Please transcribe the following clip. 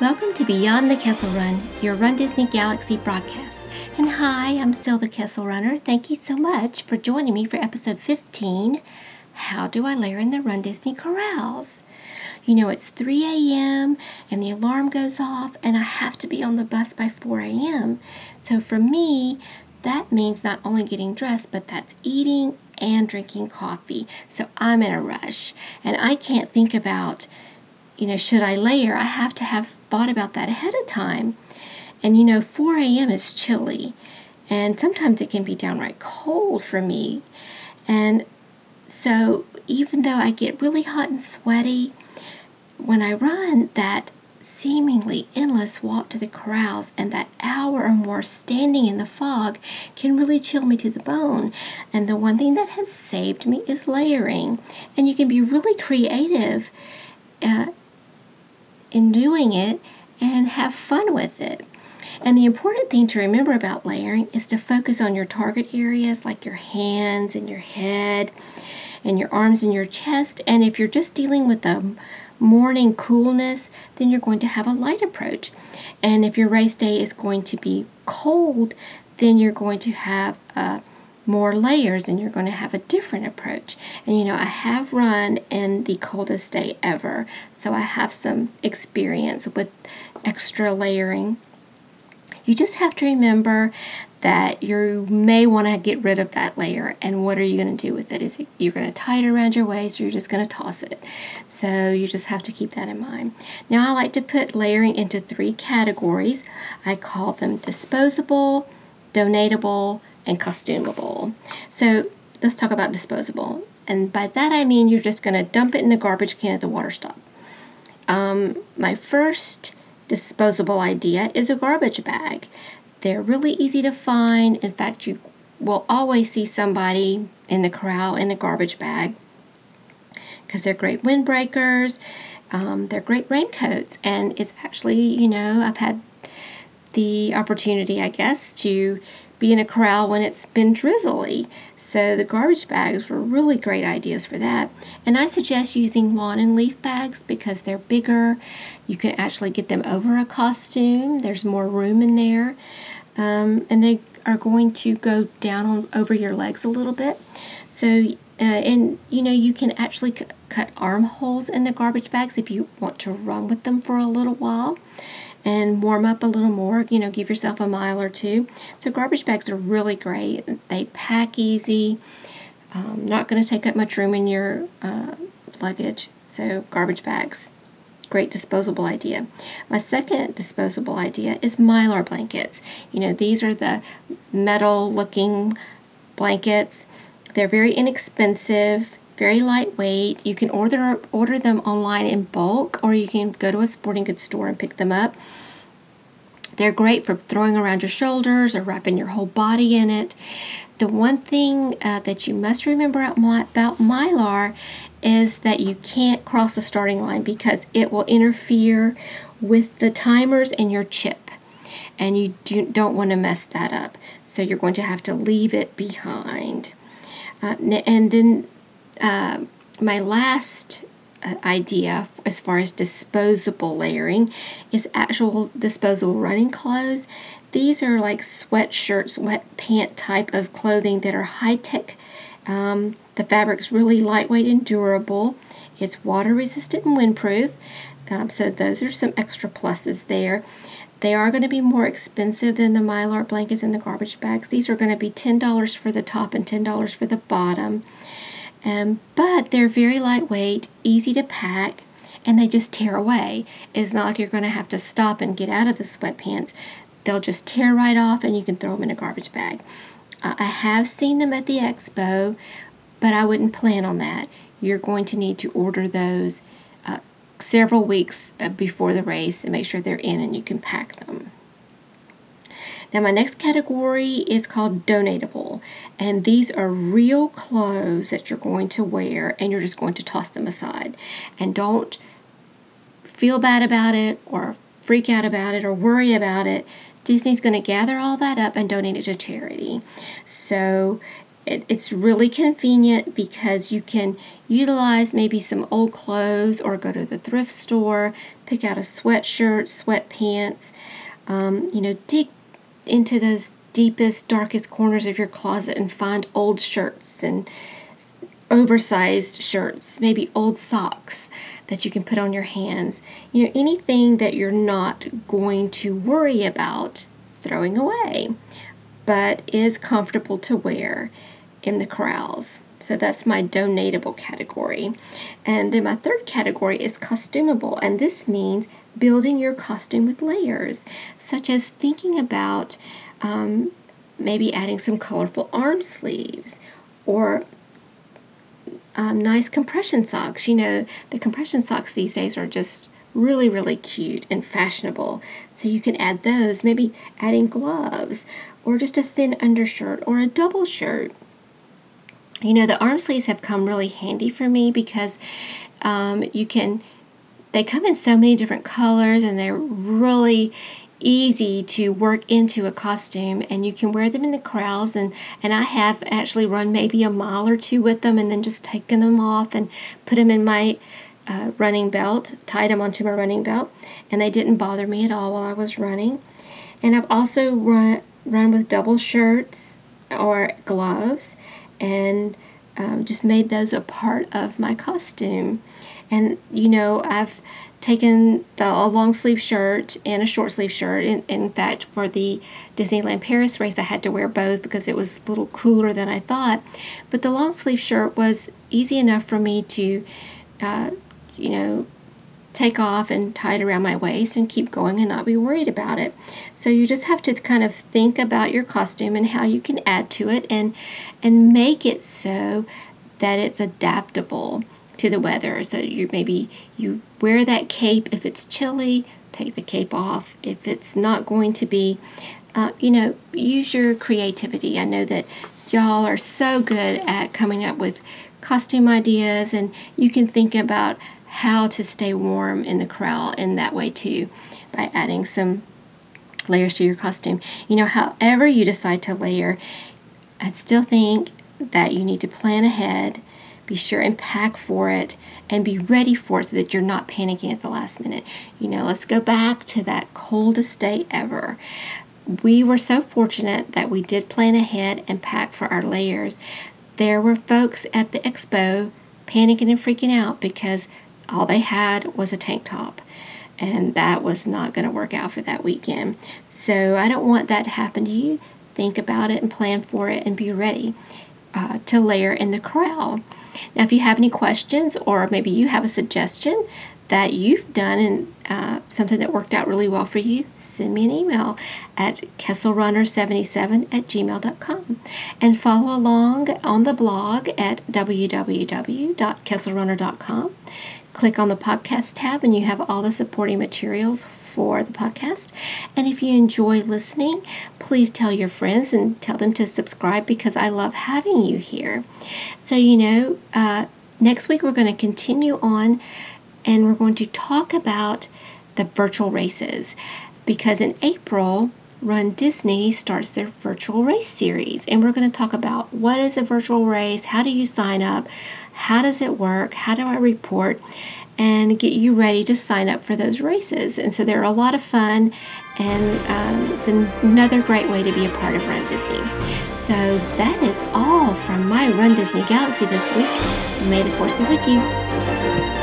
Welcome to Beyond the Kessel Run, your Run Disney Galaxy broadcast. And hi, I'm still the Kessel Runner. Thank you so much for joining me for episode 15 How Do I Layer in the Run Disney Corrals? You know, it's 3 a.m. and the alarm goes off, and I have to be on the bus by 4 a.m. So for me, that means not only getting dressed, but that's eating and drinking coffee. So I'm in a rush, and I can't think about you know, should I layer? I have to have thought about that ahead of time. And you know, 4 a.m. is chilly, and sometimes it can be downright cold for me. And so, even though I get really hot and sweaty, when I run that seemingly endless walk to the corrals and that hour or more standing in the fog can really chill me to the bone. And the one thing that has saved me is layering. And you can be really creative uh, in doing it and have fun with it. And the important thing to remember about layering is to focus on your target areas like your hands and your head and your arms and your chest. And if you're just dealing with the morning coolness, then you're going to have a light approach. And if your race day is going to be cold, then you're going to have a more layers and you're going to have a different approach. And you know, I have run in the coldest day ever, so I have some experience with extra layering. You just have to remember that you may want to get rid of that layer and what are you going to do with it is it, you're going to tie it around your waist or you're just going to toss it so you just have to keep that in mind now i like to put layering into three categories i call them disposable donatable and costumable. So let's talk about disposable. And by that I mean you're just going to dump it in the garbage can at the water stop. Um, my first disposable idea is a garbage bag. They're really easy to find. In fact, you will always see somebody in the corral in a garbage bag because they're great windbreakers. Um, they're great raincoats, and it's actually, you know, I've had the opportunity, I guess, to be in a corral when it's been drizzly. So the garbage bags were really great ideas for that. And I suggest using lawn and leaf bags because they're bigger. You can actually get them over a costume. There's more room in there. Um, and they are going to go down on, over your legs a little bit. So, uh, and you know, you can actually c- cut armholes in the garbage bags if you want to run with them for a little while and warm up a little more. You know, give yourself a mile or two. So garbage bags are really great. They pack easy. Um, not going to take up much room in your uh, luggage. So garbage bags. Great disposable idea. My second disposable idea is mylar blankets. You know, these are the metal looking blankets. They're very inexpensive very lightweight. You can order order them online in bulk, or you can go to a sporting goods store and pick them up. They're great for throwing around your shoulders or wrapping your whole body in it. The one thing uh, that you must remember about Mylar is that you can't cross the starting line because it will interfere with the timers and your chip. And you do, not want to mess that up. So you're going to have to leave it behind. Uh, and then uh, my last uh, idea as far as disposable layering is actual disposable running clothes. These are like sweatshirts, sweat pant type of clothing that are high tech. Um, the fabric's really lightweight and durable. It's water resistant and windproof. Um, so those are some extra pluses there. They are going to be more expensive than the mylar blankets and the garbage bags. These are going to be $10 for the top and $10 for the bottom. Um, but they're very lightweight, easy to pack, and they just tear away. It's not like you're going to have to stop and get out of the sweatpants. They'll just tear right off and you can throw them in a garbage bag. Uh, I have seen them at the expo, but I wouldn't plan on that. You're going to need to order those uh, several weeks uh, before the race and make sure they're in and you can pack them. Now, my next category is called donatable, and these are real clothes that you're going to wear and you're just going to toss them aside. And don't feel bad about it or freak out about it or worry about it. Disney's going to gather all that up and donate it to charity. So, it, it's really convenient because you can utilize maybe some old clothes or go to the thrift store, pick out a sweatshirt, sweatpants, um, you know, dig into those deepest, darkest corners of your closet and find old shirts and oversized shirts, maybe old socks that you can put on your hands. You know, anything that you're not going to worry about throwing away, but is comfortable to wear in the corrals. So that's my donatable category. And then my third category is costumable, and this means building your costume with layers, such as thinking about um, maybe adding some colorful arm sleeves or um, nice compression socks. You know, the compression socks these days are just really, really cute and fashionable. So you can add those, maybe adding gloves or just a thin undershirt or a double shirt. You know, the arm sleeves have come really handy for me because um, you can, they come in so many different colors and they're really easy to work into a costume and you can wear them in the corrals and and I have actually run maybe a mile or two with them and then just taken them off and put them in my uh, running belt tied them onto my running belt. And they didn't bother me at all while I was running. And I've also run run with double shirts or gloves and um, just made those a part of my costume and you know I've taken the a long sleeve shirt and a short sleeve shirt. In, in fact, for the Disneyland Paris race, I had to wear both because it was a little cooler than I thought. But the long sleeve shirt was easy enough for me to, uh, you know, take off and tie it around my waist and keep going and not be worried about it. So you just have to kind of think about your costume and how you can add to it and and make it so that it's adaptable to the weather. So you maybe you wear that cape if it's chilly, take the cape off. If it's not going to be, uh, you know, use your creativity. I know that y'all are so good at coming up with costume ideas, and you can think about how to stay warm in the corral in that way too by adding some layers to your costume. You know, however you decide to layer, I still think that you need to plan ahead be sure and pack for it and be ready for it so that you're not panicking at the last minute. You know, let's go back to that coldest day ever. We were so fortunate that we did plan ahead and pack for our layers. There were folks at the expo panicking and freaking out because all they had was a tank top and that was not going to work out for that weekend. So I don't want that to happen to you. Think about it and plan for it and be ready uh, to layer in the corral. Now, if you have any questions or maybe you have a suggestion that you've done and uh, something that worked out really well for you, send me an email at kesselrunner77 at gmail.com and follow along on the blog at www.kesselrunner.com. Click on the podcast tab and you have all the supporting materials for the podcast. And if you enjoy listening, please tell your friends and tell them to subscribe because I love having you here. So, you know, uh, next week we're going to continue on and we're going to talk about the virtual races because in April, Run Disney starts their virtual race series, and we're going to talk about what is a virtual race, how do you sign up, how does it work, how do I report, and get you ready to sign up for those races. And so they're a lot of fun, and um, it's another great way to be a part of Run Disney. So that is all from my Run Disney Galaxy this week. May the Force be with you.